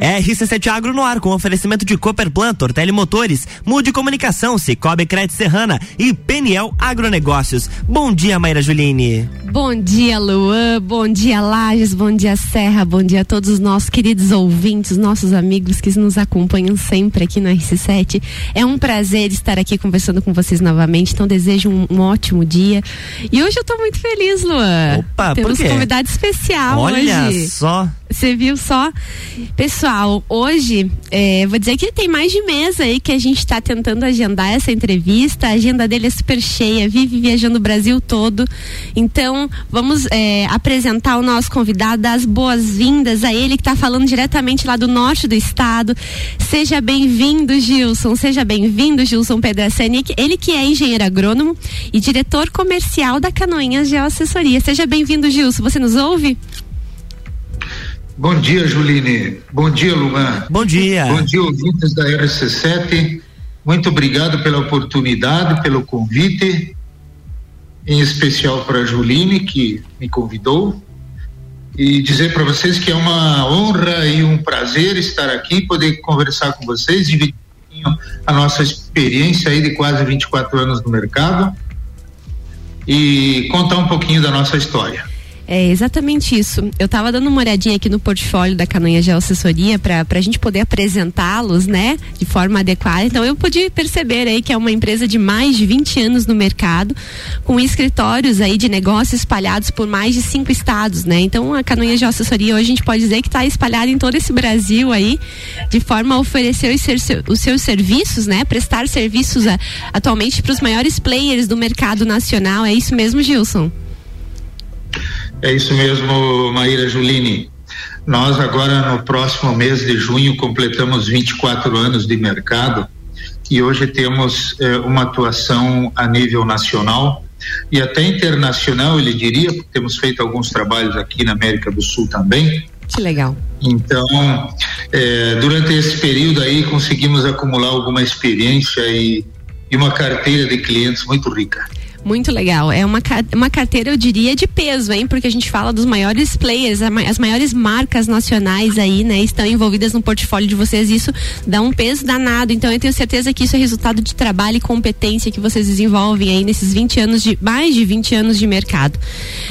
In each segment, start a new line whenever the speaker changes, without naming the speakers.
RC7 Agro no ar com oferecimento de Cooperplan, Tortelli Motores, Mude Comunicação, Cicobi Crédito Serrana e Peniel Agronegócios. Bom dia, Maíra Juline.
Bom dia, Luan. Bom dia, Lages. Bom dia, Serra. Bom dia a todos os nossos queridos ouvintes, nossos amigos que nos acompanham sempre aqui no RC7. É um prazer estar aqui conversando com vocês novamente. Então, desejo um, um ótimo dia. E hoje eu estou muito feliz, Luan.
Opa,
Temos
por quê?
convidado especial
Olha
hoje.
só.
Você viu só? Pessoal, hoje, é, vou dizer que tem mais de mês aí que a gente está tentando agendar essa entrevista. A agenda dele é super cheia, vive viajando o Brasil todo. Então, vamos é, apresentar o nosso convidado, dar as boas-vindas a ele que está falando diretamente lá do norte do estado. Seja bem-vindo, Gilson. Seja bem-vindo, Gilson Pedracani. Ele que é engenheiro agrônomo e diretor comercial da Canoinhas Geoassessoria. Seja bem-vindo, Gilson. Você nos ouve?
Bom dia, Juline. Bom dia, Luan.
Bom dia.
Bom dia, ouvintes da RC7. Muito obrigado pela oportunidade, pelo convite, em especial para a Juline, que me convidou. E dizer para vocês que é uma honra e um prazer estar aqui, poder conversar com vocês, dividir a nossa experiência aí de quase 24 anos no mercado e contar um pouquinho da nossa história.
É exatamente isso. Eu estava dando uma olhadinha aqui no portfólio da Canoinha de Assessoria para a gente poder apresentá-los, né, de forma adequada. Então eu pude perceber aí que é uma empresa de mais de 20 anos no mercado, com escritórios aí de negócios espalhados por mais de cinco estados, né? Então a Canoinha de Assessoria hoje a gente pode dizer que está espalhada em todo esse Brasil aí, de forma a oferecer os, ser, os seus serviços, né, prestar serviços a, atualmente para os maiores players do mercado nacional. É isso mesmo, Gilson?
É isso mesmo, Maíra Juline. Nós agora no próximo mês de junho completamos 24 anos de mercado e hoje temos eh, uma atuação a nível nacional e até internacional, ele diria, porque temos feito alguns trabalhos aqui na América do Sul também.
Que legal.
Então, eh, durante esse período aí conseguimos acumular alguma experiência e, e uma carteira de clientes muito rica.
Muito legal. É uma, uma carteira, eu diria, de peso, hein? Porque a gente fala dos maiores players, as maiores marcas nacionais aí, né? Estão envolvidas no portfólio de vocês. Isso dá um peso danado. Então, eu tenho certeza que isso é resultado de trabalho e competência que vocês desenvolvem aí nesses 20 anos de, mais de 20 anos de mercado.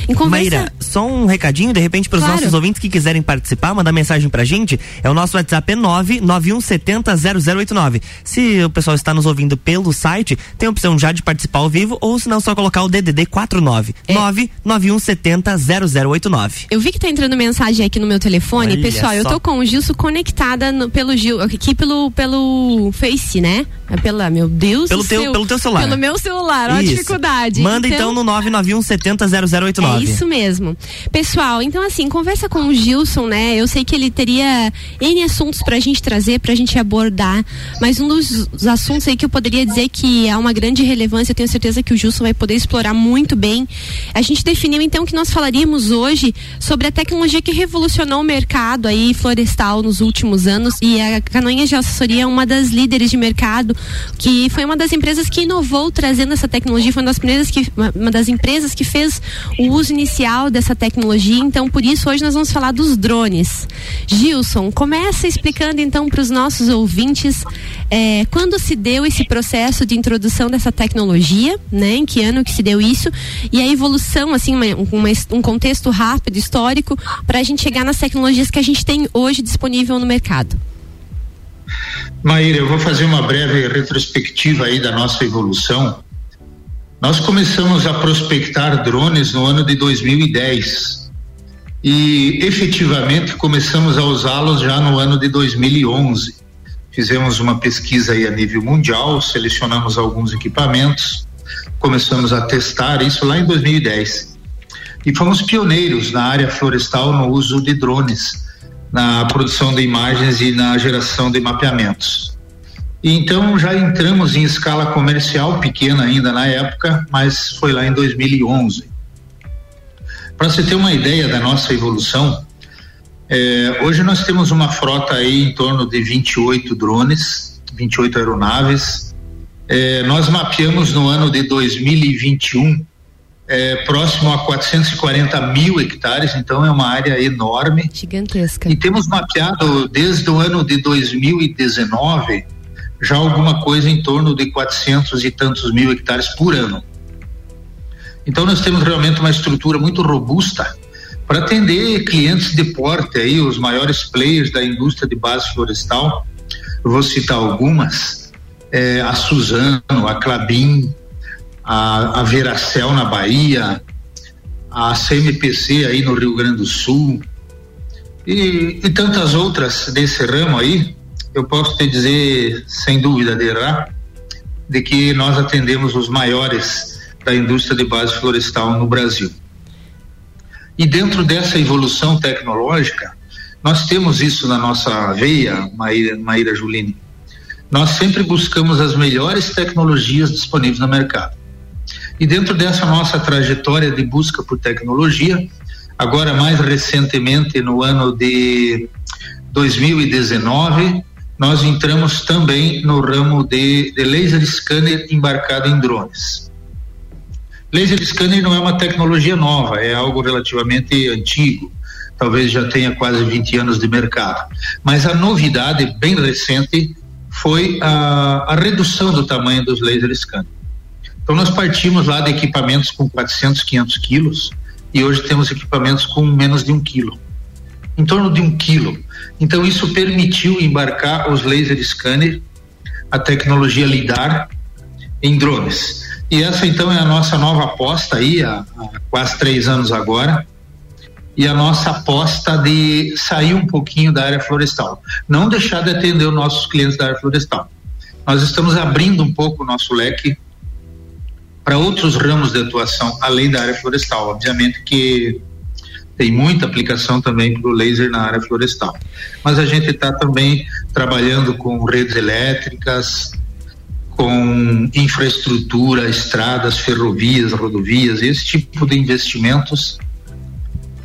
Em conversa... Maíra, só um recadinho, de repente, para os claro. nossos ouvintes que quiserem participar, mandar mensagem pra gente. É o nosso WhatsApp é 991700089. Se o pessoal está nos ouvindo pelo site, tem a opção já de participar ao vivo, ou se não, só colocar o DDD 49 é. 99170 0089.
Eu vi que tá entrando mensagem aqui no meu telefone.
Olha
Pessoal,
só.
eu tô com o Gilson conectada no, pelo Gil, aqui pelo, pelo Face, né? É pela, meu Deus
pelo teu,
céu.
Pelo teu celular.
Pelo meu celular, olha a dificuldade.
Manda então, então no 99170 0089.
É isso mesmo. Pessoal, então assim, conversa com o Gilson, né? Eu sei que ele teria N assuntos pra gente trazer, pra gente abordar, mas um dos assuntos aí que eu poderia dizer que há uma grande relevância, eu tenho certeza que o Gilson vai poder explorar muito bem. A gente definiu então que nós falaríamos hoje sobre a tecnologia que revolucionou o mercado aí florestal nos últimos anos e a Canoinha de Assessoria é uma das líderes de mercado, que foi uma das empresas que inovou trazendo essa tecnologia, foi uma das primeiras que uma das empresas que fez o uso inicial dessa tecnologia. Então, por isso hoje nós vamos falar dos drones. Gilson, começa explicando então para os nossos ouvintes eh, quando se deu esse processo de introdução dessa tecnologia, né? Em que ano que se deu isso e a evolução, assim, uma, uma, um contexto rápido, histórico, para a gente chegar nas tecnologias que a gente tem hoje disponível no mercado.
Maíra, eu vou fazer uma breve retrospectiva aí da nossa evolução. Nós começamos a prospectar drones no ano de 2010 e efetivamente começamos a usá-los já no ano de 2011. Fizemos uma pesquisa aí a nível mundial, selecionamos alguns equipamentos, começamos a testar isso lá em 2010 e fomos pioneiros na área florestal no uso de drones na produção de imagens e na geração de mapeamentos. E então já entramos em escala comercial, pequena ainda na época, mas foi lá em 2011. Para você ter uma ideia da nossa evolução, eh, hoje nós temos uma frota aí em torno de 28 drones, 28 aeronaves. Eh, nós mapeamos no ano de 2021 é, próximo a 440 mil hectares, então é uma área enorme.
Gigantesca.
E temos mapeado desde o ano de 2019 já alguma coisa em torno de 400 e tantos mil hectares por ano. Então nós temos realmente uma estrutura muito robusta para atender clientes de porte aí, os maiores players da indústria de base florestal. Eu vou citar algumas: é, a Suzano, a Clabin, a, a Veracel na Bahia, a CMPC aí no Rio Grande do Sul e, e tantas outras desse ramo aí. Eu posso te dizer, sem dúvida de errar, de que nós atendemos os maiores da indústria de base florestal no Brasil. E dentro dessa evolução tecnológica, nós temos isso na nossa veia, Maíra, Maíra Julini. Nós sempre buscamos as melhores tecnologias disponíveis no mercado. E dentro dessa nossa trajetória de busca por tecnologia, agora mais recentemente no ano de 2019, nós entramos também no ramo de, de laser scanner embarcado em drones. Laser scanner não é uma tecnologia nova, é algo relativamente antigo, talvez já tenha quase 20 anos de mercado. Mas a novidade bem recente foi a, a redução do tamanho dos laser scanners. Então nós partimos lá de equipamentos com 400, 500 quilos e hoje temos equipamentos com menos de um quilo, em torno de um quilo. Então isso permitiu embarcar os laser scanner, a tecnologia lidar em drones. E essa então é a nossa nova aposta aí há, há quase três anos agora e a nossa aposta de sair um pouquinho da área florestal, não deixar de atender os nossos clientes da área florestal. Nós estamos abrindo um pouco o nosso leque para outros ramos de atuação além da área florestal. Obviamente que tem muita aplicação também para o laser na área florestal. Mas a gente está também trabalhando com redes elétricas, com infraestrutura, estradas, ferrovias, rodovias, esse tipo de investimentos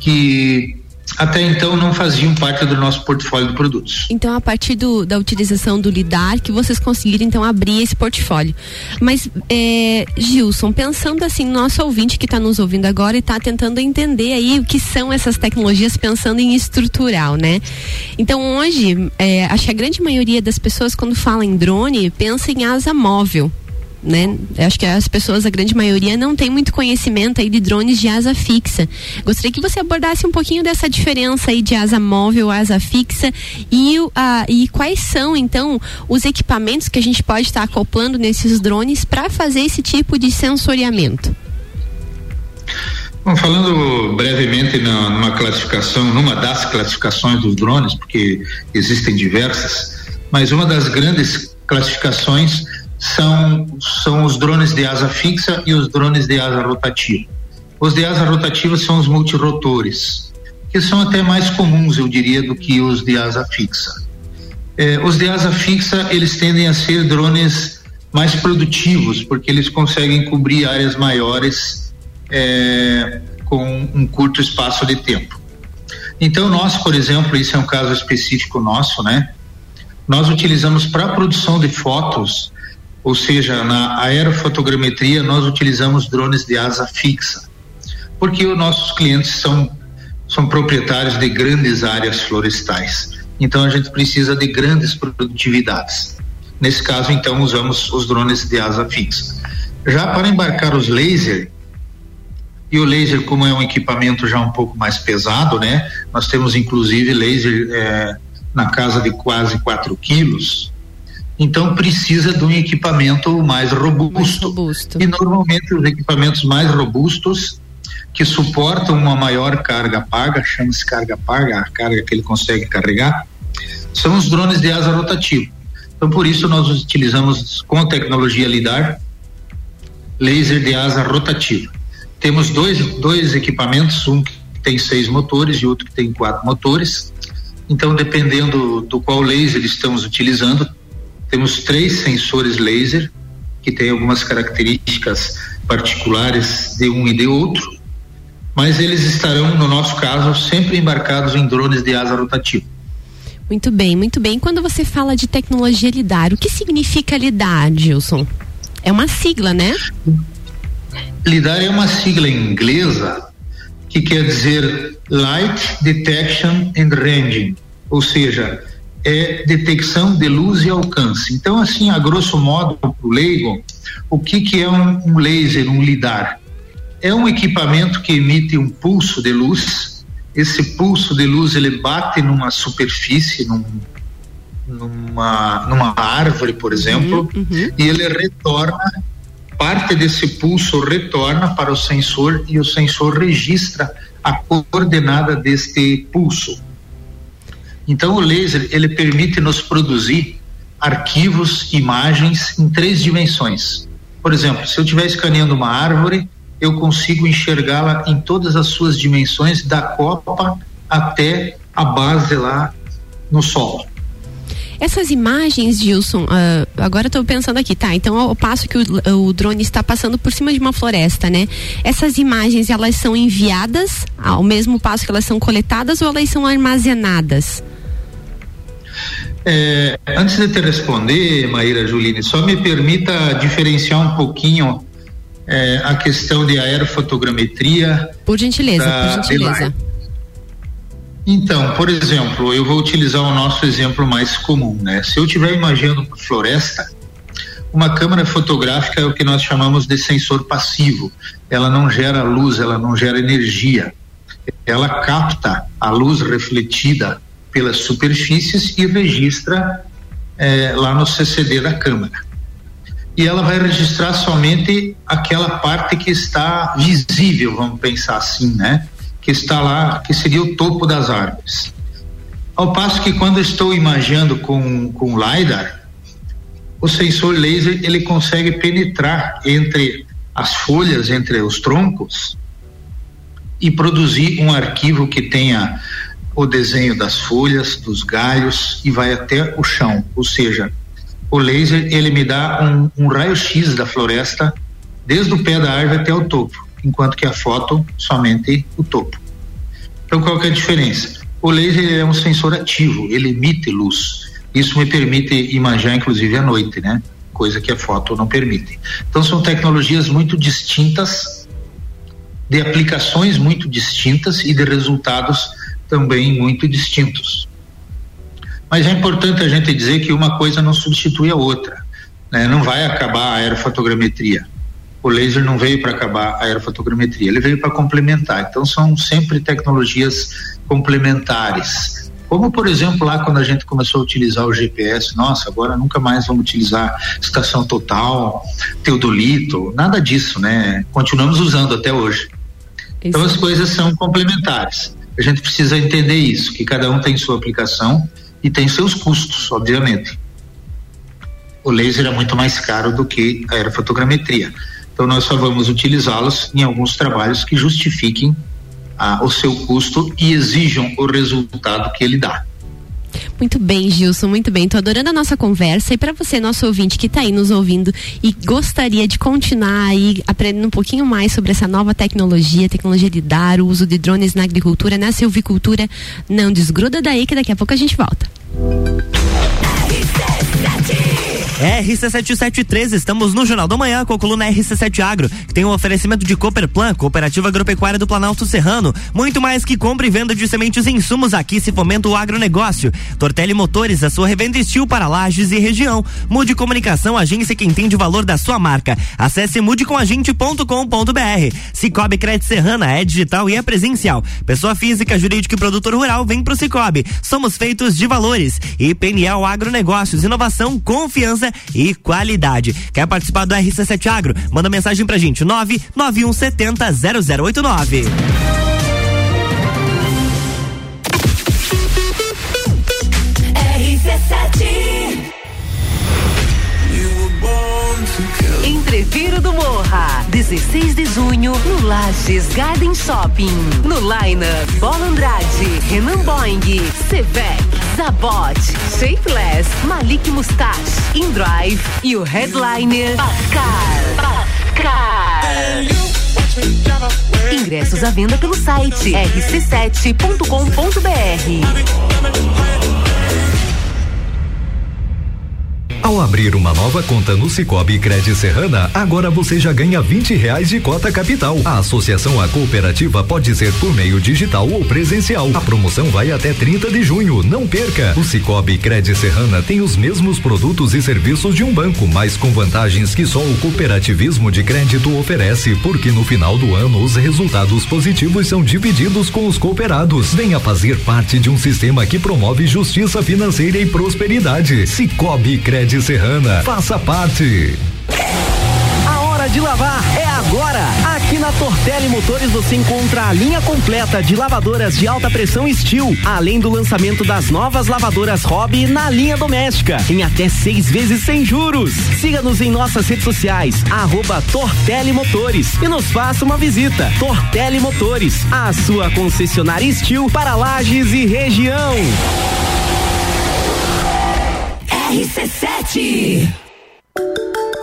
que até então não faziam parte do nosso portfólio de produtos.
Então, a partir do, da utilização do lidar, que vocês conseguiram então abrir esse portfólio. Mas, é, Gilson, pensando assim, nosso ouvinte que está nos ouvindo agora e está tentando entender aí o que são essas tecnologias, pensando em estrutural, né? Então, hoje, é, acho que a grande maioria das pessoas, quando fala em drone, pensa em asa móvel né? Acho que as pessoas, a grande maioria, não tem muito conhecimento aí de drones de asa fixa. Gostaria que você abordasse um pouquinho dessa diferença aí de asa móvel, asa fixa e, uh, e quais são, então, os equipamentos que a gente pode estar tá acoplando nesses drones para fazer esse tipo de sensoriamento.
Bom, falando brevemente na, numa classificação, numa das classificações dos drones, porque existem diversas, mas uma das grandes classificações são, são os drones de asa fixa e os drones de asa rotativa. Os de asa rotativa são os multirotores, que são até mais comuns, eu diria, do que os de asa fixa. Eh, os de asa fixa, eles tendem a ser drones mais produtivos, porque eles conseguem cobrir áreas maiores eh, com um curto espaço de tempo. Então, nós, por exemplo, isso é um caso específico nosso, né? Nós utilizamos para produção de fotos ou seja, na aerofotogrametria nós utilizamos drones de asa fixa, porque os nossos clientes são são proprietários de grandes áreas florestais. Então a gente precisa de grandes produtividades. Nesse caso, então, usamos os drones de asa fixa. Já para embarcar os laser, e o laser, como é um equipamento já um pouco mais pesado, né? Nós temos inclusive laser é, na casa de quase 4 quilos, então precisa de um equipamento mais robusto. mais robusto. E normalmente os equipamentos mais robustos que suportam uma maior carga paga, chama-se carga paga, a carga que ele consegue carregar, são os drones de asa rotativa. Então por isso nós utilizamos com a tecnologia lidar laser de asa rotativa. Temos dois, dois equipamentos, um que tem seis motores e outro que tem quatro motores. Então, dependendo do qual laser estamos utilizando, temos três sensores laser que têm algumas características particulares de um e de outro, mas eles estarão, no nosso caso, sempre embarcados em drones de asa rotativa.
Muito bem, muito bem. Quando você fala de tecnologia lidar, o que significa lidar, Gilson? É uma sigla, né?
LIDAR é uma sigla inglesa que quer dizer Light Detection and Ranging, ou seja, é detecção de luz e alcance. Então, assim, a grosso modo, para o leigo, o que, que é um, um laser, um LIDAR? É um equipamento que emite um pulso de luz. Esse pulso de luz ele bate numa superfície, num, numa, numa árvore, por exemplo, uhum, uhum. e ele retorna parte desse pulso retorna para o sensor e o sensor registra a coordenada deste pulso. Então o laser ele permite nos produzir arquivos, imagens em três dimensões. Por exemplo, se eu estiver escaneando uma árvore, eu consigo enxergá-la em todas as suas dimensões, da copa até a base lá no solo.
Essas imagens, Gilson, uh, agora estou pensando aqui, tá? Então, ao passo que o, o, drone está passando por cima de uma floresta, né? Essas imagens, elas são enviadas ao mesmo passo que elas são coletadas ou elas são armazenadas?
É, antes de te responder, Maíra Juline, só me permita diferenciar um pouquinho é, a questão de aerofotogrametria.
Por gentileza, por gentileza.
Então, por exemplo, eu vou utilizar o nosso exemplo mais comum, né? Se eu estiver imaginando uma floresta, uma câmera fotográfica é o que nós chamamos de sensor passivo. Ela não gera luz, ela não gera energia. Ela capta a luz refletida pelas superfícies e registra é, lá no CCD da câmera. E ela vai registrar somente aquela parte que está visível, vamos pensar assim, né? Que está lá, que seria o topo das árvores. Ao passo que quando estou imaginando com, com LiDAR, o sensor laser ele consegue penetrar entre as folhas, entre os troncos e produzir um arquivo que tenha o desenho das folhas, dos galhos e vai até o chão, ou seja, o laser ele me dá um, um raio-x da floresta desde o pé da árvore até o topo enquanto que a foto somente o topo. Então qual que é a diferença? O laser é um sensor ativo, ele emite luz. Isso me permite imaginar inclusive à noite, né? Coisa que a foto não permite. Então são tecnologias muito distintas, de aplicações muito distintas e de resultados também muito distintos. Mas é importante a gente dizer que uma coisa não substitui a outra. Né? Não vai acabar a aerofotogrametria o laser não veio para acabar a aerofotogrametria, ele veio para complementar. Então são sempre tecnologias complementares. Como, por exemplo, lá quando a gente começou a utilizar o GPS, nossa, agora nunca mais vamos utilizar estação total, teodolito, nada disso, né? Continuamos usando até hoje. Então as coisas são complementares. A gente precisa entender isso, que cada um tem sua aplicação e tem seus custos, obviamente. O laser é muito mais caro do que a aerofotogrametria. Então nós só vamos utilizá-los em alguns trabalhos que justifiquem ah, o seu custo e exijam o resultado que ele dá.
Muito bem, Gilson, muito bem. Tô adorando a nossa conversa e para você, nosso ouvinte que está aí nos ouvindo e gostaria de continuar aí aprendendo um pouquinho mais sobre essa nova tecnologia, tecnologia de dar, o uso de drones na agricultura, na silvicultura, não desgruda daí que daqui a pouco a gente volta.
RC7713, estamos no Jornal da Manhã com a coluna RC7 Agro, que tem um oferecimento de Cooperplan, Cooperativa Agropecuária do Planalto Serrano. Muito mais que compra e venda de sementes e insumos aqui se fomenta o agronegócio. Tortelli Motores, a sua revenda estil para lajes e região. Mude Comunicação, agência que entende o valor da sua marca. Acesse mudecomagente.com.br. Cicobi Crédito Serrana é digital e é presencial. Pessoa física, jurídica e produtor rural vem pro Cicobi. Somos feitos de valores. E PNL Agronegócios, inovação, confiança e qualidade. Quer participar do RC7 Agro? Manda mensagem pra gente, 99170 0089.
Entreviro do Morra, 16 de junho, no Lages Garden Shopping. No Line Bola Andrade, Renan Boing, Sevec, Zabot, Shapeless, Malik Mustache, Indrive e o headliner Pascal. Pascal. Ingressos à venda pelo site rc7.com.br.
abrir uma nova conta no Cicobi Cred Serrana, agora você já ganha 20 reais de cota capital. A associação à cooperativa pode ser por meio digital ou presencial. A promoção vai até 30 de junho. Não perca! O Cicobi Cred Serrana tem os mesmos produtos e serviços de um banco, mas com vantagens que só o cooperativismo de crédito oferece, porque no final do ano os resultados positivos são divididos com os cooperados. Venha fazer parte de um sistema que promove justiça financeira e prosperidade. Cicobi Cred Serrana. Faça parte.
A hora de lavar é agora. Aqui na Tortelli Motores você encontra a linha completa de lavadoras de alta pressão Steel, além do lançamento das novas lavadoras Hobby na linha doméstica, em até seis vezes sem juros. Siga-nos em nossas redes sociais, arroba Tortelli Motores e nos faça uma visita. Tortelli Motores, a sua concessionária Steel para lajes e região.
RC7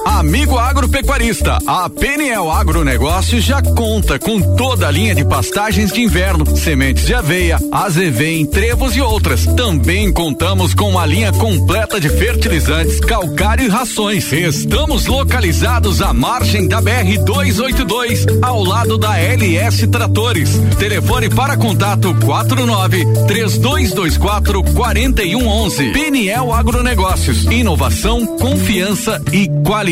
Amigo agropecuarista, a Peniel Agronegócio já conta com toda a linha de pastagens de inverno, sementes de aveia, azevém, trevos e outras. Também contamos com uma linha completa de fertilizantes, calcário e rações. Estamos localizados à margem da BR 282, ao lado da LS Tratores. Telefone para contato 49 3224 4111. Peniel Agronegócios, inovação, confiança e qualidade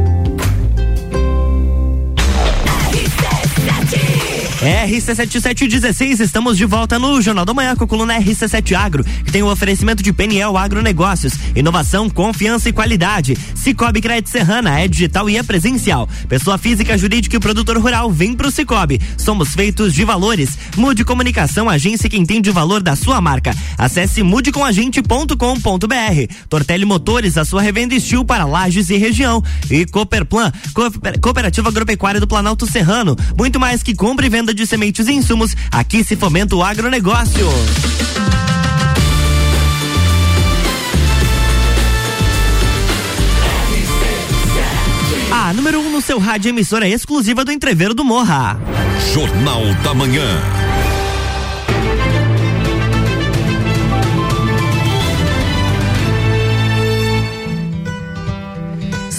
RC7716, estamos de volta no Jornal da Manhã com a coluna RC7 Agro, que tem o oferecimento de Peniel Agronegócios, inovação, confiança e qualidade. Cicobi Crédito Serrana é digital e é presencial. Pessoa física, jurídica e produtor rural, vem pro Cicobi. Somos feitos de valores. Mude Comunicação, agência que entende o valor da sua marca. Acesse mudecomagente.com.br. Tortelli Motores, a sua revenda estilo para lajes e região. E Cooperplan, Cooperativa Agropecuária do Planalto Serrano. Muito mais que compra e venda venda de sementes e insumos, aqui se fomenta o agronegócio. A número 1 um no seu rádio emissora exclusiva do Entreveiro do Morra.
Jornal da Manhã.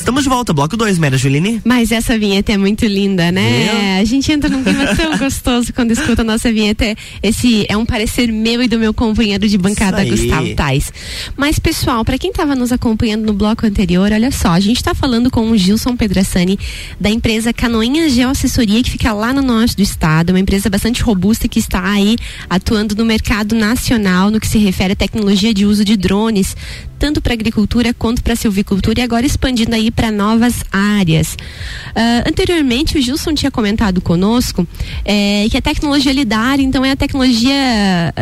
Estamos de volta, bloco 2, Mera Juline.
Mas essa vinheta é muito linda, né? A gente entra num clima tão gostoso quando escuta a nossa vinheta. Esse é um parecer meu e do meu companheiro de bancada, Gustavo Tais. Mas, pessoal, para quem estava nos acompanhando no bloco anterior, olha só, a gente está falando com o Gilson Pedrassani, da empresa Canoinhas Geoassessoria, que fica lá no norte do estado, uma empresa bastante robusta que está aí atuando no mercado nacional no que se refere à tecnologia de uso de drones, tanto para agricultura quanto para silvicultura e agora expandindo aí para novas áreas. Uh, anteriormente, o Gilson tinha comentado conosco é, que a tecnologia LIDAR, então, é a tecnologia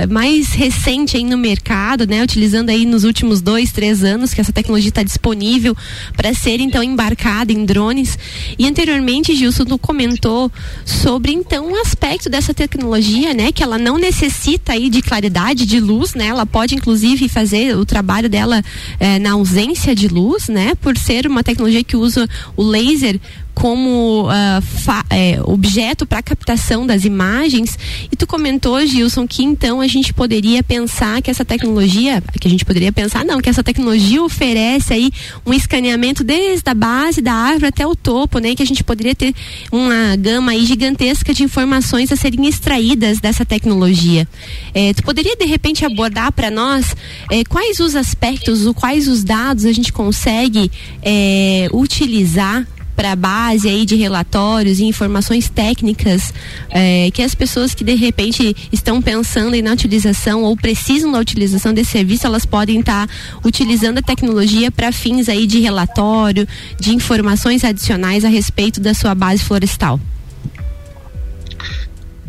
mais recente aí no mercado, né? Utilizando aí nos últimos dois, três anos que essa tecnologia está disponível para ser então embarcada em drones. E anteriormente, Gilson comentou sobre então um aspecto dessa tecnologia, né? Que ela não necessita aí de claridade de luz, né? Ela pode inclusive fazer o trabalho dela é, na ausência de luz, né? Por ser uma tecnologia que usa o laser como uh, é, objeto para captação das imagens. E tu comentou, Gilson, que então a gente poderia pensar que essa tecnologia, que a gente poderia pensar, não, que essa tecnologia oferece aí um escaneamento desde a base da árvore até o topo, né? Que a gente poderia ter uma gama aí gigantesca de informações a serem extraídas dessa tecnologia. É, tu poderia de repente abordar para nós é, quais os aspectos, ou quais os dados a gente consegue é, utilizar para a base aí de relatórios e informações técnicas é, que as pessoas que de repente estão pensando em na utilização ou precisam da utilização desse serviço, elas podem estar tá utilizando a tecnologia para fins aí de relatório, de informações adicionais a respeito da sua base florestal.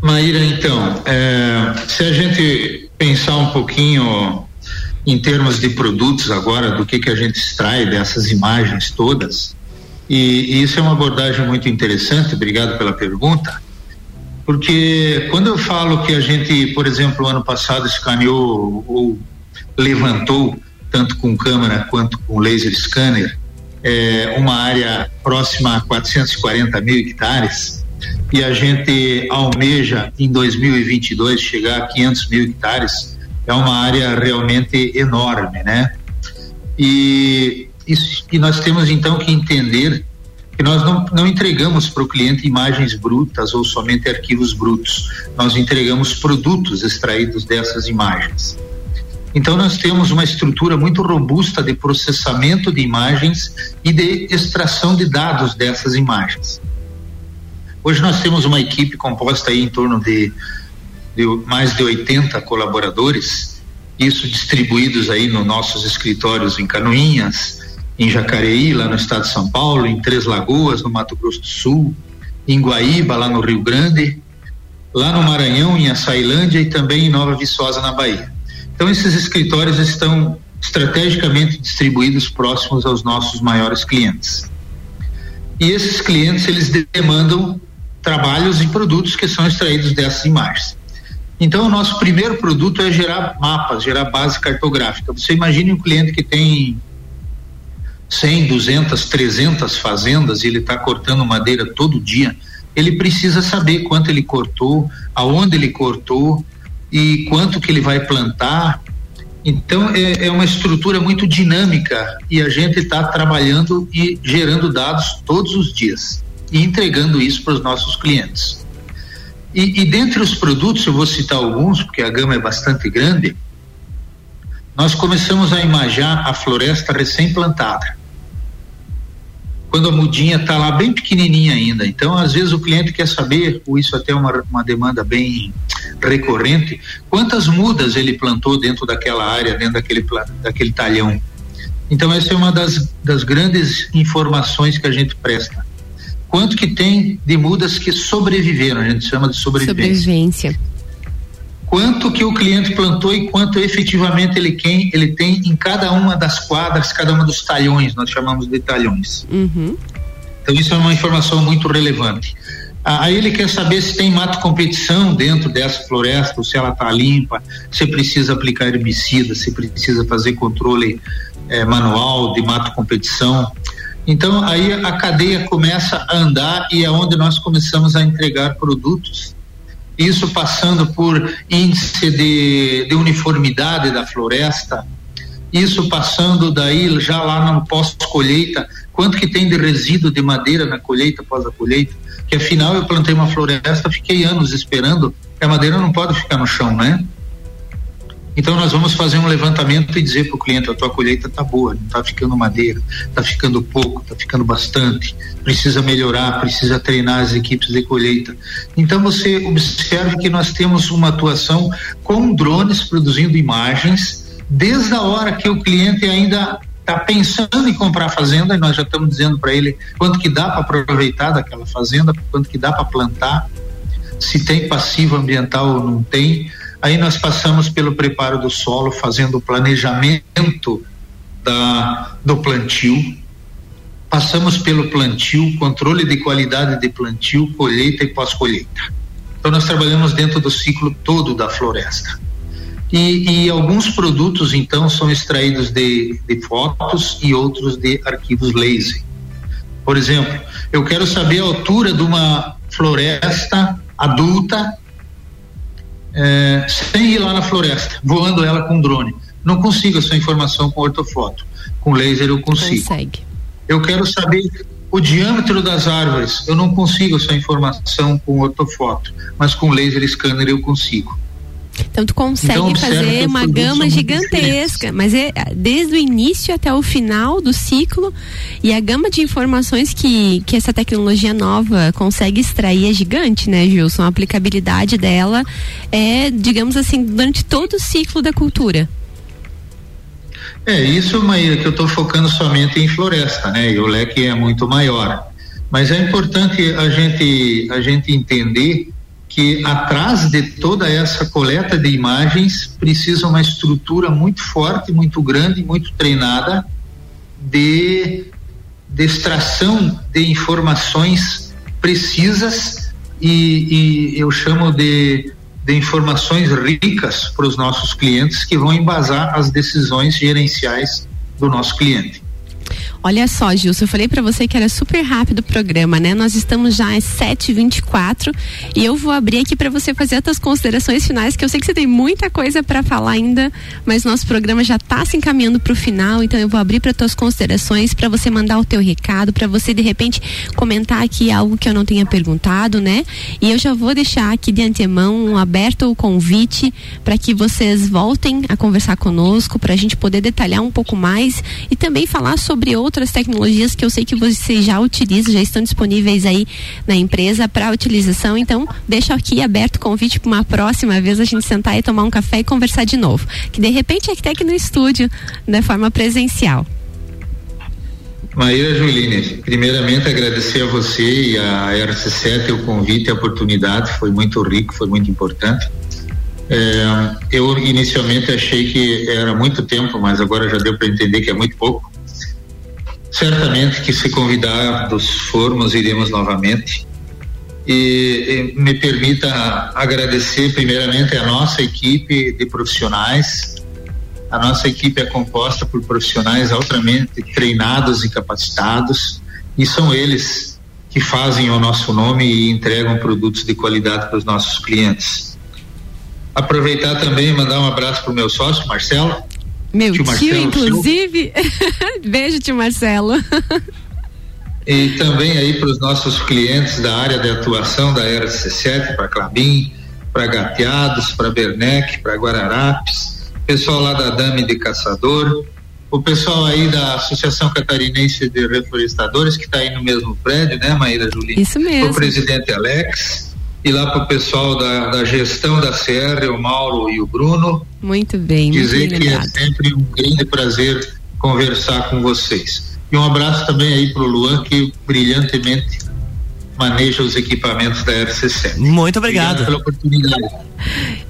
Maíra, então, é, se a gente pensar um pouquinho em termos de produtos agora, do que, que a gente extrai dessas imagens todas, E, e isso é uma abordagem muito interessante, obrigado pela pergunta, porque quando eu falo que a gente, por exemplo, ano passado escaneou ou levantou, tanto com câmera quanto com laser scanner, é, uma área próxima a 440 mil hectares, e a gente almeja em 2022 chegar a 500 mil hectares, é uma área realmente enorme, né? E, isso, e nós temos então que entender que nós não, não entregamos para o cliente imagens brutas ou somente arquivos brutos, nós entregamos produtos extraídos dessas imagens. Então nós temos uma estrutura muito robusta de processamento de imagens e de extração de dados dessas imagens. Hoje nós temos uma equipe composta aí em torno de, de mais de 80 colaboradores, isso distribuídos aí nos nossos escritórios em Canoinhas, em Jacareí, lá no estado de São Paulo, em Três Lagoas, no Mato Grosso do Sul, em Guaíba, lá no Rio Grande, lá no Maranhão, em Açailândia e também em Nova Viçosa, na Bahia. Então esses escritórios estão estrategicamente distribuídos próximos aos nossos maiores clientes. E esses clientes eles demandam trabalhos e produtos que são extraídos dessas imagens. Então, o nosso primeiro produto é gerar mapas, gerar base cartográfica. Você imagine um cliente que tem 100, 200, 300 fazendas e ele está cortando madeira todo dia. Ele precisa saber quanto ele cortou, aonde ele cortou e quanto que ele vai plantar. Então, é, é uma estrutura muito dinâmica e a gente está trabalhando e gerando dados todos os dias e entregando isso para os nossos clientes. E, e dentre os produtos, eu vou citar alguns, porque a gama é bastante grande, nós começamos a imaginar a floresta recém-plantada. Quando a mudinha está lá bem pequenininha ainda. Então, às vezes, o cliente quer saber, ou isso até é uma, uma demanda bem recorrente, quantas mudas ele plantou dentro daquela área, dentro daquele, daquele talhão. Então, essa é uma das, das grandes informações que a gente presta quanto que tem de mudas que sobreviveram, a gente chama de sobrevivência. Sobrevivência. Quanto que o cliente plantou e quanto efetivamente ele, quem, ele tem em cada uma das quadras, cada uma dos talhões, nós chamamos de talhões. Uhum. Então isso é uma informação muito relevante. Aí ele quer saber se tem mato competição dentro dessa floresta, se ela está limpa, se precisa aplicar herbicida, se precisa fazer controle eh, manual de mato competição. Então aí a cadeia começa a andar e é onde nós começamos a entregar produtos. Isso passando por índice de, de uniformidade da floresta, isso passando daí já lá no pós-colheita, quanto que tem de resíduo de madeira na colheita, após a colheita, que afinal eu plantei uma floresta, fiquei anos esperando, que a madeira não pode ficar no chão, né? Então nós vamos fazer um levantamento e dizer para o cliente a tua colheita está boa, não está ficando madeira, está ficando pouco, está ficando bastante, precisa melhorar, precisa treinar as equipes de colheita. Então você observe que nós temos uma atuação com drones produzindo imagens desde a hora que o cliente ainda está pensando em comprar fazenda e nós já estamos dizendo para ele quanto que dá para aproveitar daquela fazenda, quanto que dá para plantar, se tem passivo ambiental ou não tem Aí nós passamos pelo preparo do solo, fazendo o planejamento da, do plantio. Passamos pelo plantio, controle de qualidade de plantio, colheita e pós-colheita. Então nós trabalhamos dentro do ciclo todo da floresta. E, e, alguns produtos então são extraídos de, de fotos e outros de arquivos laser. Por exemplo, eu quero saber a altura de uma floresta adulta é, sem ir lá na floresta, voando ela com drone. Não consigo essa informação com ortofoto. Com laser eu consigo. Consegue. Eu quero saber o diâmetro das árvores. Eu não consigo essa informação com ortofoto, mas com laser scanner eu consigo.
Então tu consegue então, fazer uma gama gigantesca, mas é desde o início até o final do ciclo e a gama de informações que, que essa tecnologia nova consegue extrair é gigante, né, Gilson? A aplicabilidade dela é, digamos assim, durante todo o ciclo da cultura.
É, isso, Maíra, que eu estou focando somente em floresta, né? E o leque é muito maior. Mas é importante a gente, a gente entender que atrás de toda essa coleta de imagens precisa uma estrutura muito forte, muito grande, muito treinada de de extração de informações precisas e, e eu chamo de, de informações ricas para os nossos clientes que vão embasar as decisões gerenciais do nosso cliente.
Olha só, Gilson, eu falei para você que era super rápido o programa, né? Nós estamos já às 7h24 e eu vou abrir aqui para você fazer as suas considerações finais, que eu sei que você tem muita coisa para falar ainda, mas nosso programa já está se encaminhando para o final, então eu vou abrir para tuas considerações, para você mandar o teu recado, para você de repente comentar aqui algo que eu não tenha perguntado, né? E eu já vou deixar aqui de antemão aberto o convite para que vocês voltem a conversar conosco, para a gente poder detalhar um pouco mais e também falar sobre outras outras tecnologias que eu sei que vocês já utilizam, já estão disponíveis aí na empresa para utilização. Então, deixo aqui aberto o convite para uma próxima vez a gente sentar e tomar um café e conversar de novo. Que de repente é que tem aqui no estúdio, de forma presencial.
Maíra Juline, primeiramente agradecer a você e a RC7 o convite, a oportunidade, foi muito rico, foi muito importante. É, eu inicialmente achei que era muito tempo, mas agora já deu para entender que é muito pouco. Certamente que se convidados formos, iremos novamente. E, e, me permita agradecer primeiramente a nossa equipe de profissionais. A nossa equipe é composta por profissionais altamente treinados e capacitados, e são eles que fazem o nosso nome e entregam produtos de qualidade para os nossos clientes. Aproveitar também e mandar um abraço para o meu sócio, Marcelo,
meu tio, tio inclusive. Beijo, tio Marcelo.
e também aí para os nossos clientes da área de atuação da RC7, para Clabin, para Gateados, para Bernec, para Guararapes, pessoal lá da Dame de Caçador, o pessoal aí da Associação Catarinense de Reflorestadores, que está aí no mesmo prédio, né, Maíra Julinha?
Isso mesmo.
O presidente Alex, e lá para o pessoal da, da, gestão da CR, o Mauro e o Bruno.
Muito bem.
Dizer que é sempre um grande prazer conversar com vocês. E um abraço também aí para o Luan, que brilhantemente maneja os equipamentos da RC7.
Muito obrigado. obrigado
pela oportunidade.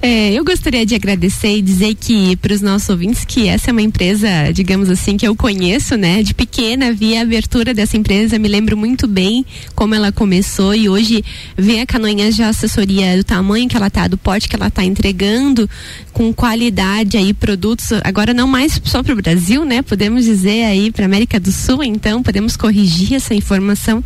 É, eu gostaria de agradecer e dizer que para os nossos ouvintes que essa é uma empresa, digamos assim, que eu conheço, né? De pequena vi a abertura dessa empresa, me lembro muito bem como ela começou e hoje ver a Canoinhas de assessoria do tamanho que ela tá, do porte que ela tá entregando, com qualidade aí produtos, agora não mais só para o Brasil, né? Podemos dizer aí para América do Sul, então podemos corrigir essa informação.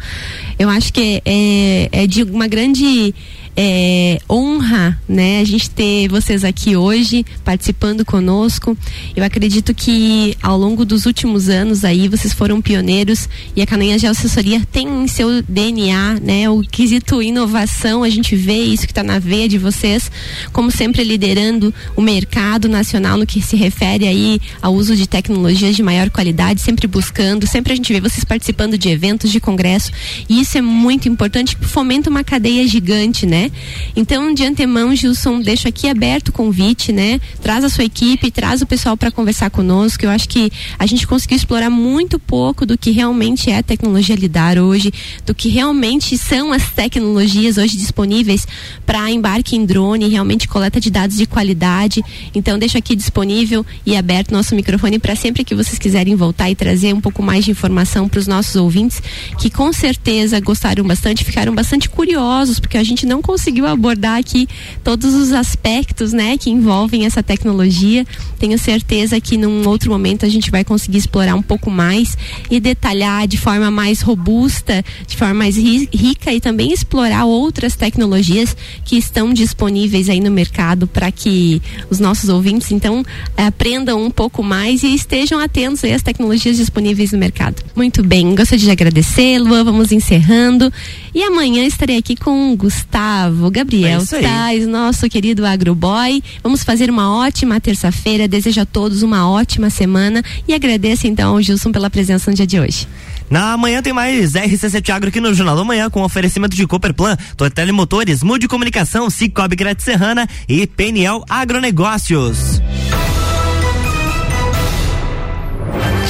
Eu acho que é, é de uma grande é, honra, né, a gente ter vocês aqui hoje participando conosco. Eu acredito que ao longo dos últimos anos aí vocês foram pioneiros e a Cananha de Assessoria tem em seu DNA, né, o quesito inovação. A gente vê isso que está na veia de vocês, como sempre liderando o mercado nacional no que se refere aí ao uso de tecnologias de maior qualidade, sempre buscando, sempre a gente vê vocês participando de eventos, de congresso e isso é muito importante, fomenta uma cadeia gigante, né? Então, de antemão, Gilson, deixo aqui aberto o convite, né? Traz a sua equipe, traz o pessoal para conversar conosco. Eu acho que a gente conseguiu explorar muito pouco do que realmente é tecnologia lidar hoje, do que realmente são as tecnologias hoje disponíveis para embarque em drone, realmente coleta de dados de qualidade. Então, deixo aqui disponível e aberto nosso microfone para sempre que vocês quiserem voltar e trazer um pouco mais de informação para os nossos ouvintes, que com certeza gostaram bastante, ficaram bastante curiosos, porque a gente não conseguiu conseguiu abordar aqui todos os aspectos, né, que envolvem essa tecnologia. Tenho certeza que num outro momento a gente vai conseguir explorar um pouco mais e detalhar de forma mais robusta, de forma mais rica e também explorar outras tecnologias que estão disponíveis aí no mercado para que os nossos ouvintes então aprendam um pouco mais e estejam atentos às tecnologias disponíveis no mercado. Muito bem, gostaria de agradecer, Luan, vamos encerrando. E amanhã estarei aqui com o Gustavo Gabriel é Tais, nosso querido agroboy. Vamos fazer uma ótima terça-feira. Desejo a todos uma ótima semana e agradeço então ao Gilson pela presença no dia de hoje.
Na manhã tem mais RC7 Agro aqui no Jornal da Manhã com oferecimento de Cooperplan, Total Motores, Mude Comunicação, Cicobi Grátis Serrana e Peniel Agronegócios.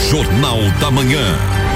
Jornal da Manhã.